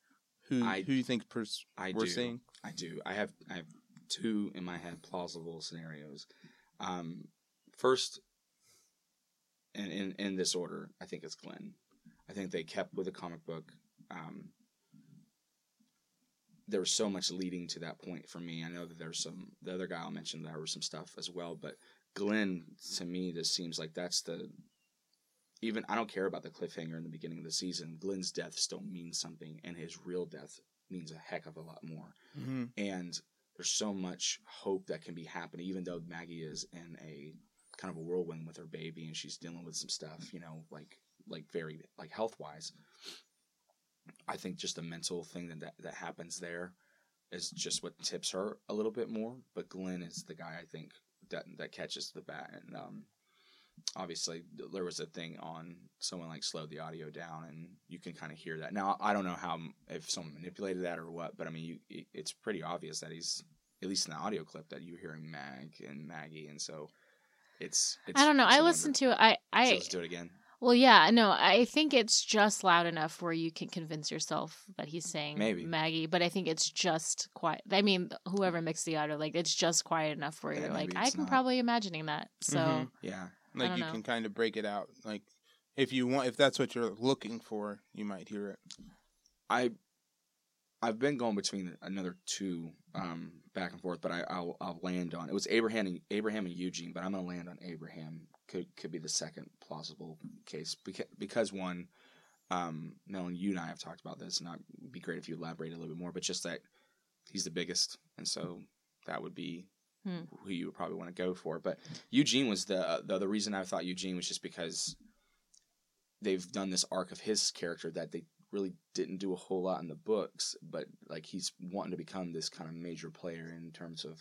who I- who you think pers- I we're do. seeing? I do. I have I have two in my head plausible scenarios. Um, first, in, in in this order, I think it's Glenn. I think they kept with the comic book. Um, there was so much leading to that point for me. I know that there's some the other guy I'll mention there was some stuff as well, but Glenn to me this seems like that's the even I don't care about the cliffhanger in the beginning of the season. Glenn's death still means something, and his real death means a heck of a lot more. Mm-hmm. And there's so much hope that can be happening, even though Maggie is in a kind of a whirlwind with her baby and she's dealing with some stuff, you know, like like very like health wise. I think just the mental thing that, that that happens there is just what tips her a little bit more. But Glenn is the guy I think that that catches the bat, and um, obviously there was a thing on someone like slowed the audio down and you can kind of hear that now i don't know how if someone manipulated that or what but i mean you it's pretty obvious that he's at least in the audio clip that you're hearing mag and maggie and so it's, it's I don't know. I I listened wonder. to it. I so I let's do it again well, yeah, no, I think it's just loud enough where you can convince yourself that he's saying Maybe. Maggie, but I think it's just quiet. I mean, whoever mixed the audio, like it's just quiet enough where Yeah, you're like, I can not. probably imagining that. So Mhm. yeah Like you know. can kind of break it out. Like if you want, if that's what you're looking for, you might hear it. I I've been going between another two um, back and forth, but I, I'll I'll land on it was Abraham and Abraham and Eugene, but I'm gonna land on Abraham. Could could be the second plausible case because because one, um, Melanie, you and I have talked about this, and it'd be great if you elaborate a little bit more. But just that he's the biggest, and so that would be Hmm. who you would probably want to go for. But Eugene was the the the reason I thought Eugene was just because they've done this arc of his character that they really didn't do a whole lot in the books, but like he's wanting to become this kind of major player in terms of,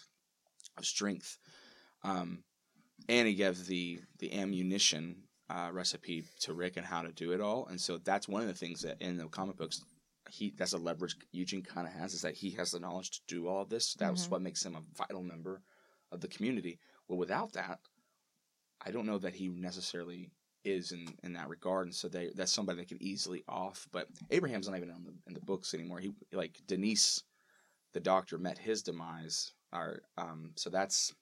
of strength. Um, and he gave the the ammunition uh, recipe to Rick and how to do it all, and so that's one of the things that in the comic books. He that's a leverage Eugene kind of has is that he has the knowledge to do all of this. That's Mhm. what makes him a vital member of the community. Well, without that, I don't know that he necessarily is in, in that regard, and so they that's somebody that could easily off. But Abraham's not even in the, in the books anymore. He like Denise, the doctor, met his demise. Or um, so that's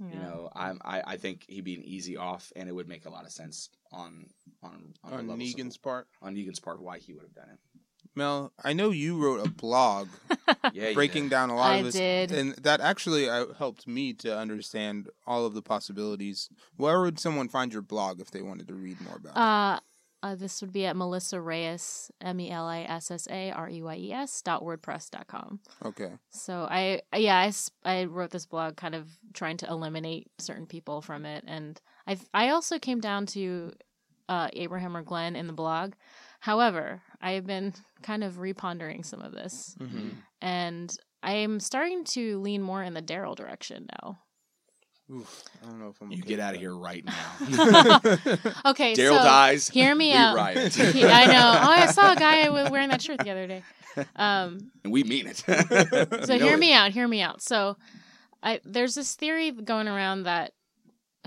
you know I'm I, I think he'd be an easy off, and it would make a lot of sense on on on, On the levels of- Negan's part, on Negan's part why he would have done it. Mel, I know you wrote a blog Yeah, breaking did. down a lot I of this, did. and that actually uh, helped me to understand all of the possibilities. Where would someone find your blog if they wanted to read more about it? Uh, this would be at Melissa Reyes, M E L I S S A R E Y E S dot wordpress dot com. Okay. So I, yeah, I, I wrote this blog kind of trying to eliminate certain people from it, and I I also came down to uh, Abraham or Glenn in the blog. However, I have been kind of repondering some of this, Mm-hmm. and I am starting to lean more in the Daryl direction now. Oof, I don't know if I'm. You okay get out of here right now. Okay, Daryl so dies. hear me out. riot. He- I know. Oh, I saw a guy wa- wearing that shirt the other day. Um, and we mean it. so hear it. me out hear me out so i there's this theory going around that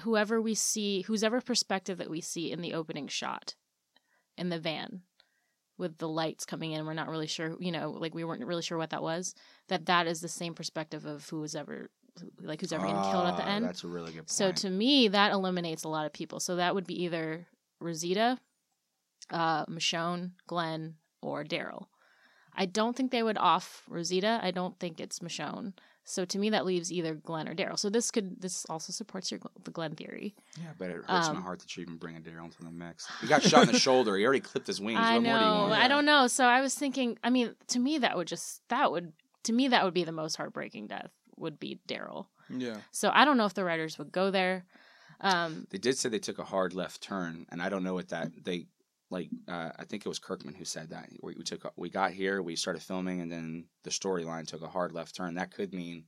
whoever we see whose ever perspective that we see in the opening shot in the van with the lights coming in we're not really sure you know like we weren't really sure what that was that that is the same perspective of who was ever like who's ever getting killed at the Ah, end That's a really good point. so to me that eliminates a lot of people so that would be either rosita uh michonne glenn or daryl I don't think they would off Rosita. I don't think it's Michonne. So to me, that leaves either Glenn or Daryl. So this could this also supports your the Glenn theory. Yeah, but it hurts my Um, heart that you even bring a Daryl into the mix. He got shot in the shoulder. He already clipped his wings. I what more do you know. want? I don't know. So I was thinking. I mean, to me, that would just that would to me that would be the most heartbreaking death would be Daryl. Yeah. So I don't know if the writers would go there. Um, They did say they took a hard left turn, and I don't know what that they like. Uh, I think it was Kirkman who said that. We, we took we got here, we started filming, and then the storyline took a hard left turn. That could mean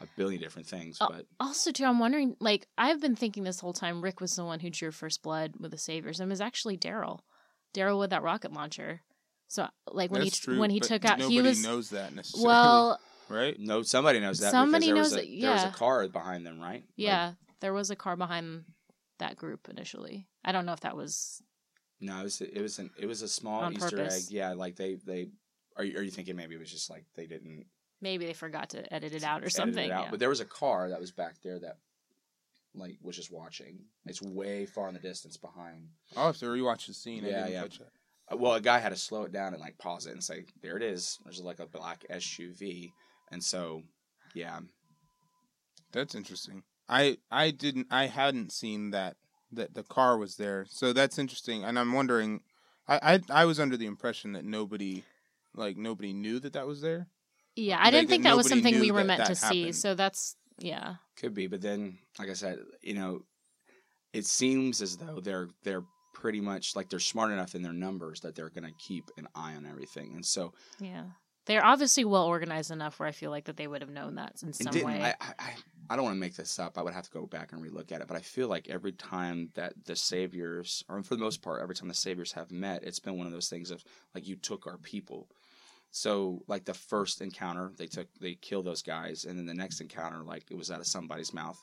a billion different things, but also, too, I'm wondering. Like, I've been thinking this whole time, Rick was the one who drew first blood with the Saviors, and it was actually Daryl. Daryl with that rocket launcher. So, like when That's he true. when he took out, nobody he was knows that necessarily. well. Right? no, somebody knows that. Somebody because knows there was a, it, There was a car behind them, right? Like, Yeah, there was a car behind that group initially. I don't know if that was. no, it was it was an it was a small Easter purpose. egg. Yeah, like they they. Are you, are you thinking maybe it was just like they didn't Maybe they forgot to edit it out or something. it out. yeah. But there was a car that was back there that like was just watching. It's way far in the distance behind. I'll have to rewatch the scene. Yeah, didn't yeah. catch that. Uh, Well, a guy had to slow it down and like pause it and say, "There it is." There's like a black SUV, and so yeah, That's interesting. I I didn't I hadn't seen that that the car was there. So that's interesting. And I'm wondering I I, I was under the impression that nobody like nobody knew that that was there. yeah, I like didn't think that was something we were that meant that to see. So that's yeah. could be. But then, like I said, you know, it seems as though they're they're pretty much like they're smart enough in their numbers that they're going to keep an eye on everything, and so Yeah. They're obviously well organized enough where I feel like that they would have known that in some way. I, I, I I don't want to make this up. I would have to go back and relook at it, but I feel like every time that the saviors, or for the most part, every time the saviors have met, it's been one of those things of like you took our people. So like the first encounter, they took they killed those guys, and then the next encounter, like it was out of somebody's mouth.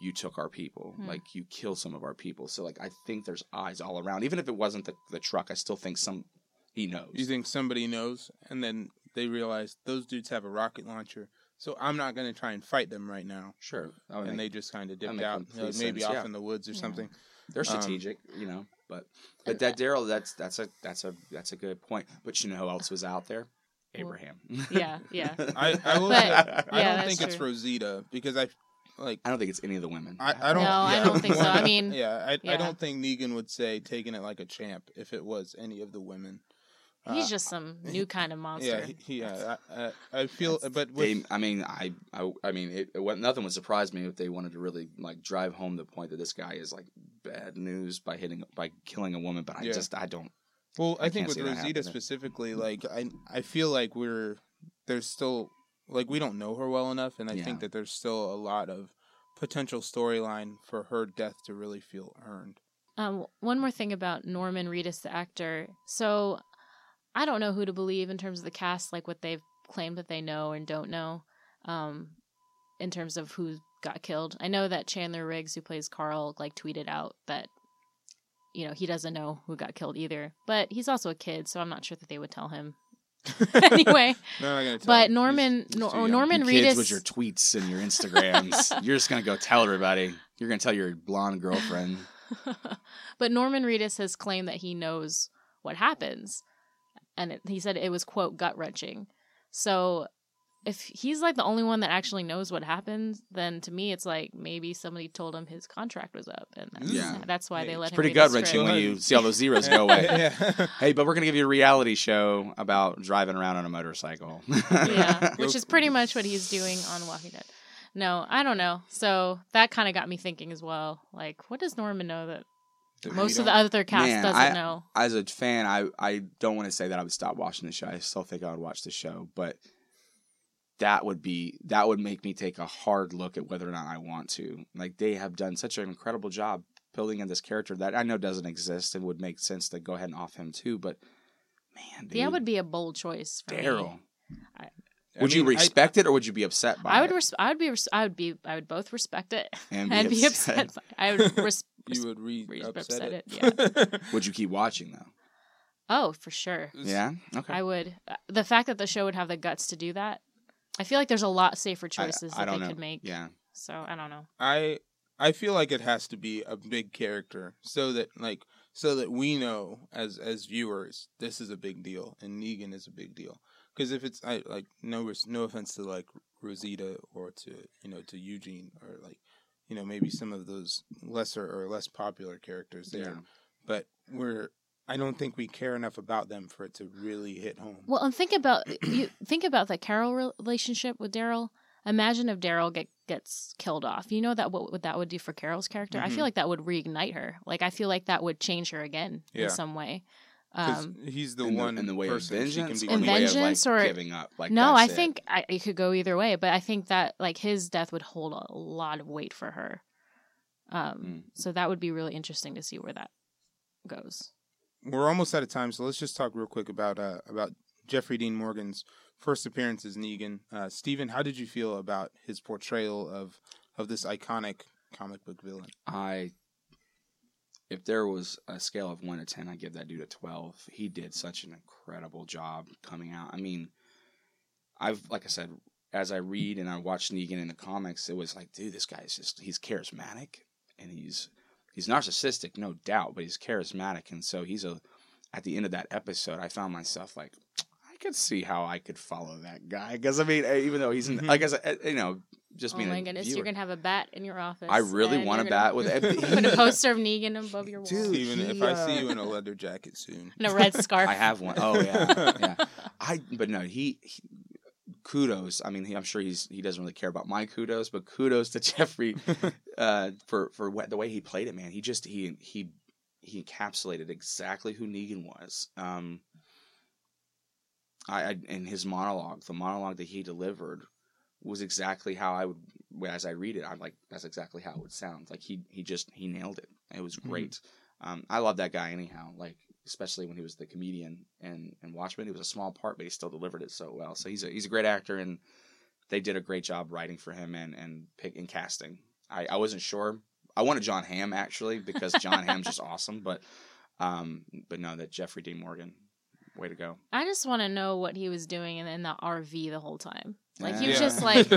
You took our people, Hmm. like you killed some of our people. So like I think there's eyes all around. Even if it wasn't the, the truck, I still think some he knows. You think somebody knows, and then they realize those dudes have a rocket launcher, so I'm not going to try and fight them right now. sure, and make- they just kind of dipped out, complete like, maybe sense, off yeah. in the woods or Yeah. something. They're Um, strategic, you know. But but that Daryl, that's that's a that's a that's a good point. But you know who else was out there? Abraham. Yeah, yeah. I, I will But- say, I yeah, don't that's think it's. Rosita because I like I don't think it's any of the women. I, I don't. No, I don't think so. I mean, yeah, I, yeah. I don't think Negan would say taking it like a champ if it was any of the women. He's Uh, just some new kind of monster. Yeah, he, he- yeah. I, I, I feel, That's- but with, they, I mean, I, I, I mean, it, it, nothing would surprise me if they wanted to really like drive home the point that this guy is like bad news by hitting, by killing a woman. But I Yeah. just, I don't. well, I, I think with Rosita specifically, like I, I feel like we're there's still like we don't know her well enough, and I Yeah. think that there's still a lot of potential storyline for her death to really feel earned. Um, one more thing about Norman Reedus, the actor. So, I don't know who to believe in terms of the cast, like what they've claimed that they know and don't know, um, in terms of who got killed. I know that Chandler Riggs, who plays Carl, like tweeted out that, you know, he doesn't know who got killed either. But he's also a kid, so I'm not sure that they would tell him. anyway, No, I'm tell but. Norman, He's- he's too young. Norman Reedus, kids with your tweets and your Instagrams, you're just gonna go tell everybody. You're gonna tell your blonde girlfriend. but Norman Reedus has claimed that he knows what happens, and it, he said it was quote gut wrenching. So if he's like the only one that actually knows what happened, then to me it's like maybe somebody told him his contract was up, and that's, Yeah. that's why they let It's him. pretty read gut wrenching when you see all those zeros go away. yeah. Hey, but we're gonna give you a reality show about driving around on a motorcycle. yeah, which is pretty much what he's doing on Walking Dead. No, I don't know. So that kind of got me thinking as well. Like, what does Norman know that That most of the other cast Man, doesn't I- know? as a fan, I I don't want to say that I would stop watching the show. I still think I would watch the show, but that would be that would make me take a hard look at whether or not I want to. Like they have done such an incredible job building in this character that I know doesn't exist and would make sense to go ahead and off him too. But man, dude, Yeah, would be a bold choice. For me. I Would you mean, I- respect it or would you be upset by I would. it? Res- I would be. Res- I would be. I would both respect it and and be upset. by- I would. Res- you would re re- upset, upset it. would you keep watching though? oh, for sure. Yeah. Okay. I would. Uh, The fact that the show would have the guts to do that, I feel like there's a lot safer choices I that they don't know. could make. Yeah. So I don't know. I I feel like it has to be a big character so that like so that we know as as viewers this is a big deal and Negan is a big deal. Because if it's I like no no offense to like Rosita or to you know to Eugene or like you know maybe some of those lesser or less popular characters there, Yeah. but we're I don't think we care enough about them for it to really hit home. Well, and think about you. Think about the Carol relationship with Daryl. Imagine if Daryl get gets killed off. You know that what, what that would do for Carol's character. I Mhm. feel like that would reignite her. Like I feel like that would change her again Yeah. in some way. 'Cause Um, he's the in one the, in the way of person she can vengeance, be or in the way of, like, or- giving up. Like no, I that's it? think I, it could go either way, but I think that like his death would hold a lot of weight for her. Um, Mm. so that would be really interesting to see where that goes. we're almost out of time, so let's just talk real quick about uh, about Jeffrey Dean Morgan's first appearance as Negan. Uh, Stephen, how did you feel about his portrayal of of this iconic comic book villain? I, if there was a scale of one to ten, I'd give that dude a twelve. He did such an incredible job coming out. I mean, I've like I said, as I read and I watch Negan in the comics, it was like, dude, this guy's just he's charismatic and he's he's narcissistic, no doubt, but he's charismatic, and so he's a. At the end of that episode, I found myself like, I could see how I could follow that guy because I mean, eh, even though he's in, Mhm. like I said, eh, you know, just oh being my a goodness, viewer. you're gonna have a bat in your office. I really and want you're a gonna bat with put a poster of Negan above your wall Dude. Stephen, if he, I uh, see you in a leather jacket soon, and a red scarf. I have one. Oh yeah, yeah. I but no, he, he kudos. I mean, he, I'm sure he's he doesn't really care about my kudos, but kudos to Jeffrey uh, for for what, the way he played it. Man, he just he he he encapsulated exactly who Negan was. Um, I, I in his monologue, the monologue that he delivered was exactly how I would as I read it. I'm like, that's exactly how it would sound. Like he he just he nailed it. It was Mhm. great. Um, I love that guy anyhow. Like especially when he was the comedian and and Watchmen. It was a small part, but he still delivered it so well. So he's a he's a great actor, and they did a great job writing for him and and pick and casting. I I wasn't sure. I wanted John Hamm actually because John Hamm's just awesome, but um, but no, that Jeffrey Dean Morgan, way to go. I just want to know what he was doing in, in the RV the whole time. Like he Yeah. was just like,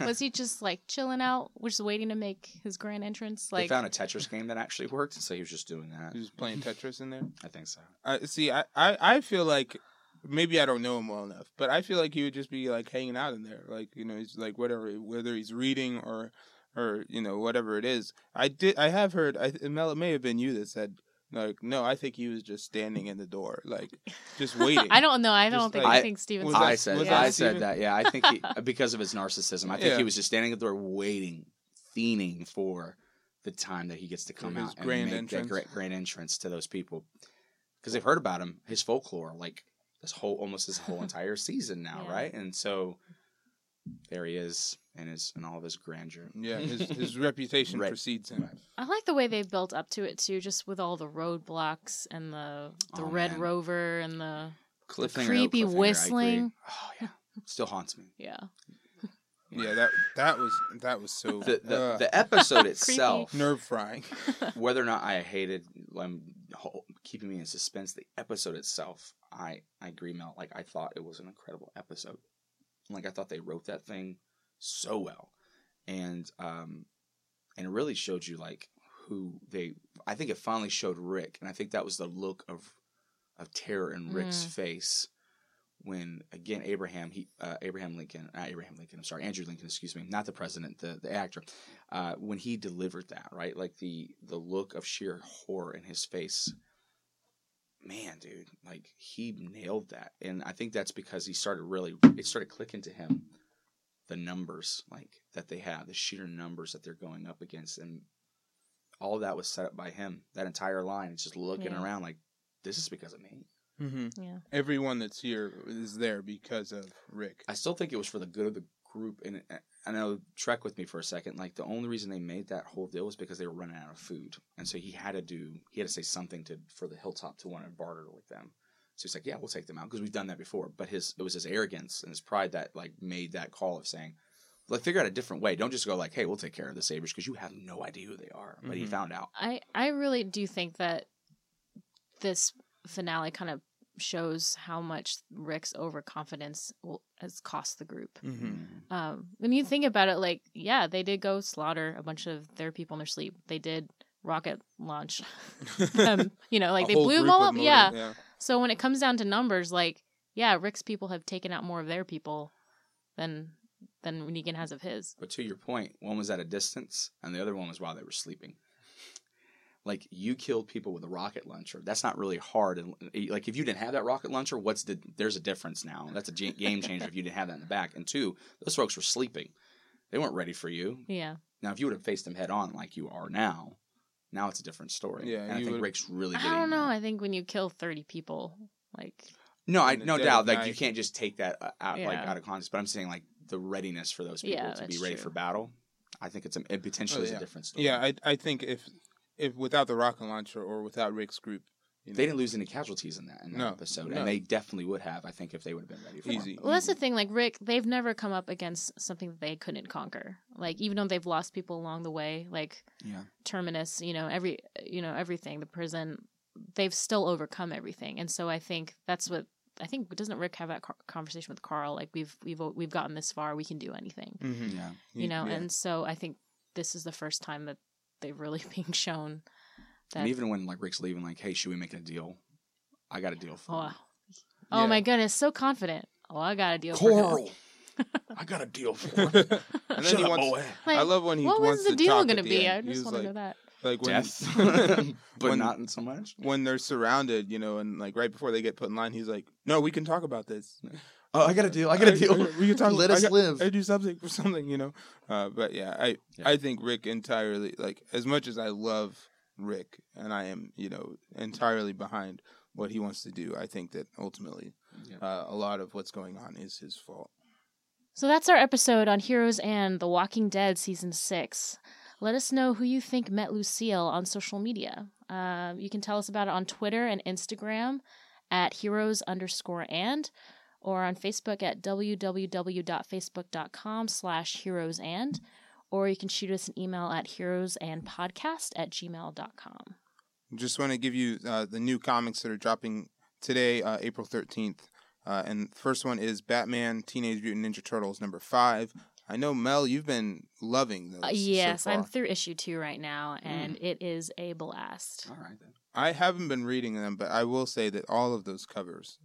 was he just like chilling out, just waiting to make his grand entrance? they Like, found a Tetris game that actually worked, so he was just doing that. He was playing Tetris in there. I think so. I see. I, I, I feel like maybe I don't know him well enough, but I feel like he would just be like hanging out in there, like you know, he's like whatever, whether he's reading or or you know whatever it is. I did. I have heard. I Mel, it may have been you that said like, no, I think he was just standing in the door, like just waiting. I don't know. I don't think. like- I think Steven. Was I said was that I Steven? said that. Yeah, I think he, because of his narcissism, I think Yeah. he was just standing at the door waiting, fiending for the time that he gets to come his out and grand make entrance. that great grand entrance to those people because they've heard about him, his folklore, like this whole almost his whole entire season now, Yeah. right? And so there he is in his in all of his grandeur. Yeah, his his reputation Right. precedes him. I like the way they built up to it too, just with all the roadblocks and the the Oh, Red man. Rover and the Cliffhanger, creepy cliffhanger, whistling. Oh yeah, still haunts me. yeah. Yeah, that that was that was so The the, uh, the episode itself. nerve frying. whether or not I hated um, ho- keeping me in suspense, the episode itself, I I agree, Mel. Like I thought it was an incredible episode. Like I thought they wrote that thing so well, and um, and it really showed you like who they. I think it finally showed Rick, and I think that was the look of of terror in Rick's Mm. face when again Abraham he uh, Abraham Lincoln not Abraham Lincoln I'm sorry Andrew Lincoln excuse me not the president the the actor uh, when he delivered that right like the the look of sheer horror in his face man dude like he nailed that and I think that's because he started really it started clicking to him the numbers like that they have the sheer numbers that they're going up against and all of that was set up by him that entire line it's just looking Yeah. around like this is because of me hmm Yeah. Everyone that's here is there because of Rick. I still think it was for the good of the group. And uh, I know, trek with me for a second. Like the only reason they made that whole deal was because they were running out of food, and so he had to do. He had to say something to for the hilltop to want to barter with them. So he's like, "Yeah, we'll take them out because we've done that before." But his it was his arrogance and his pride that like made that call of saying, "Like figure out a different way. Don't just go like, hey, we'll take care of the Saviors because you have no idea who they are." But he Mhm. found out. I I really do think that this finale kind of shows how much Rick's overconfidence will, has cost the group. Mm-hmm. Um, when you think about it, like yeah, they did go slaughter a bunch of their people in their sleep. They did rocket launch them. Um, you know, like A they blew them all up. motor- Yeah. So when it comes down to numbers, like yeah, Rick's people have taken out more of their people than than Negan has of his. But to your point, one was at a distance, and the other one was while they were sleeping. Like you killed people with a rocket launcher. That's not really hard. And eh, like if you didn't have that rocket launcher, what's the? There's a difference now. That's a game changer if you didn't have that in the back. And two, those folks were sleeping. They weren't ready for you. Yeah. Now, if you would have faced them head on like you are now, now it's a different story. Yeah, and I think would've- Rick's really. I don't know. I think when you kill thirty people, like No, I no doubt. Like night. you can't just take that uh, out like out of context. But I'm saying like the readiness for those people Yeah, to be ready true. for battle. I think it's a, it potentially Oh, is a different story. Yeah, I I think if if without the rocket launcher or without Rick's group, you know, They didn't lose any casualties in that, in that No, episode, no. and they definitely would have. I think if they would have been ready for Easy. it. Well, that's the thing. Like Rick, they've never come up against something that they couldn't conquer. Like even though they've lost people along the way, like Yeah, Terminus, you know, every, you know, everything, the prison, they've still overcome everything. And so I think that's what I think. Doesn't Rick have that car- conversation with Carl? Like we've we've we've gotten this far, we can do anything, Mhm. yeah. you know. Yeah. And so I think this is the first time that they're really being shown that. And even when like Rick's leaving, like, hey, should we make a deal? I got a deal for oh, you. oh Yeah. my goodness, so confident. Oh, I got a deal for him. Coral. I got a deal for you. and then Shut he up, wants. boy. Like, I love when he what wants was the to deal talk going to at be? end. I just was want to like, know that. Like when Death, but when- not in so much. when they're surrounded, you know, and like right before they get put in line, he's like, "No, we can talk about this. Oh, I got a deal. I got a deal. We can talk. Let I us got- live. I do something for something, you know." Uh, but yeah, I Yeah. I think Rick entirely like as much as I love Rick, and I am you know entirely behind what he wants to do. I think that ultimately Yeah. uh, a lot of what's going on is his fault. So that's our episode on Heroes and The Walking Dead Season 6. Let us know who you think met Lucille on social media. Uh, you can tell us about it on Twitter and Instagram at heroes underscore and or on Facebook at www.facebook.com slash heroes and or you can shoot us an email at heroesandpodcast at gmail.com. Just want to give you uh, the new comics that are dropping today, uh, April 13th. Uh, and the first one is Batman Teenage Mutant Ninja Turtles number five. I know Mel, you've been loving those. Uh, yes, so I'm through issue two right now, and it is a blast. All right then. I haven't been reading them, but I will say that all of those covers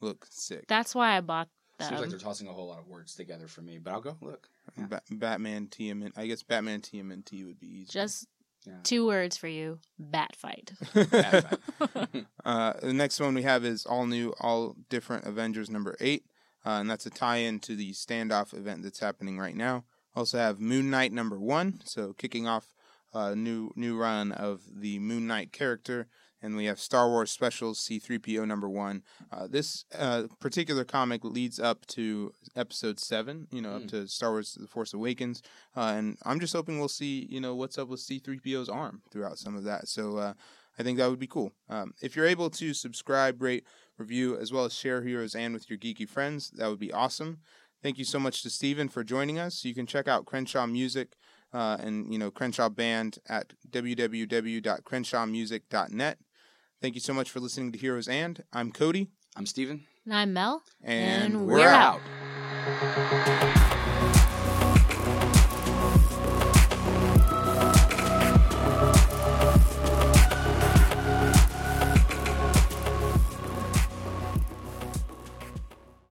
look sick. That's why I bought them. Seems like they're tossing a whole lot of words together for me, but I'll go look. Yeah. Ba- Batman TMN. I guess Batman TMNT would be easy. Just Yeah. two words for you: bat fight. Bad uh, the next one we have is all new, all different Avengers number eight, uh, and that's a tie-in to the standoff event that's happening right now. Also have Moon Knight number one, so kicking off a new new run of the Moon Knight character, and we have Star Wars Specials C3PO number one. Uh, this uh, particular comic leads up to Episode seven, you know, up Hmm. to Star Wars: The Force Awakens, uh, and I'm just hoping we'll see, you know, what's up with C3PO's arm throughout some of that. So. Uh, I think that would be cool. Um, if you're able to subscribe, rate, review, as well as share Heroes and with your geeky friends, that would be awesome. Thank you so much to Steven for joining us. You can check out Crenshaw Music uh, and you know Crenshaw Band at www.crenshawmusic.net. Thank you so much for listening to Heroes and I'm Cody, I'm Steven. And I'm Mel. and, And we're, we're out. out.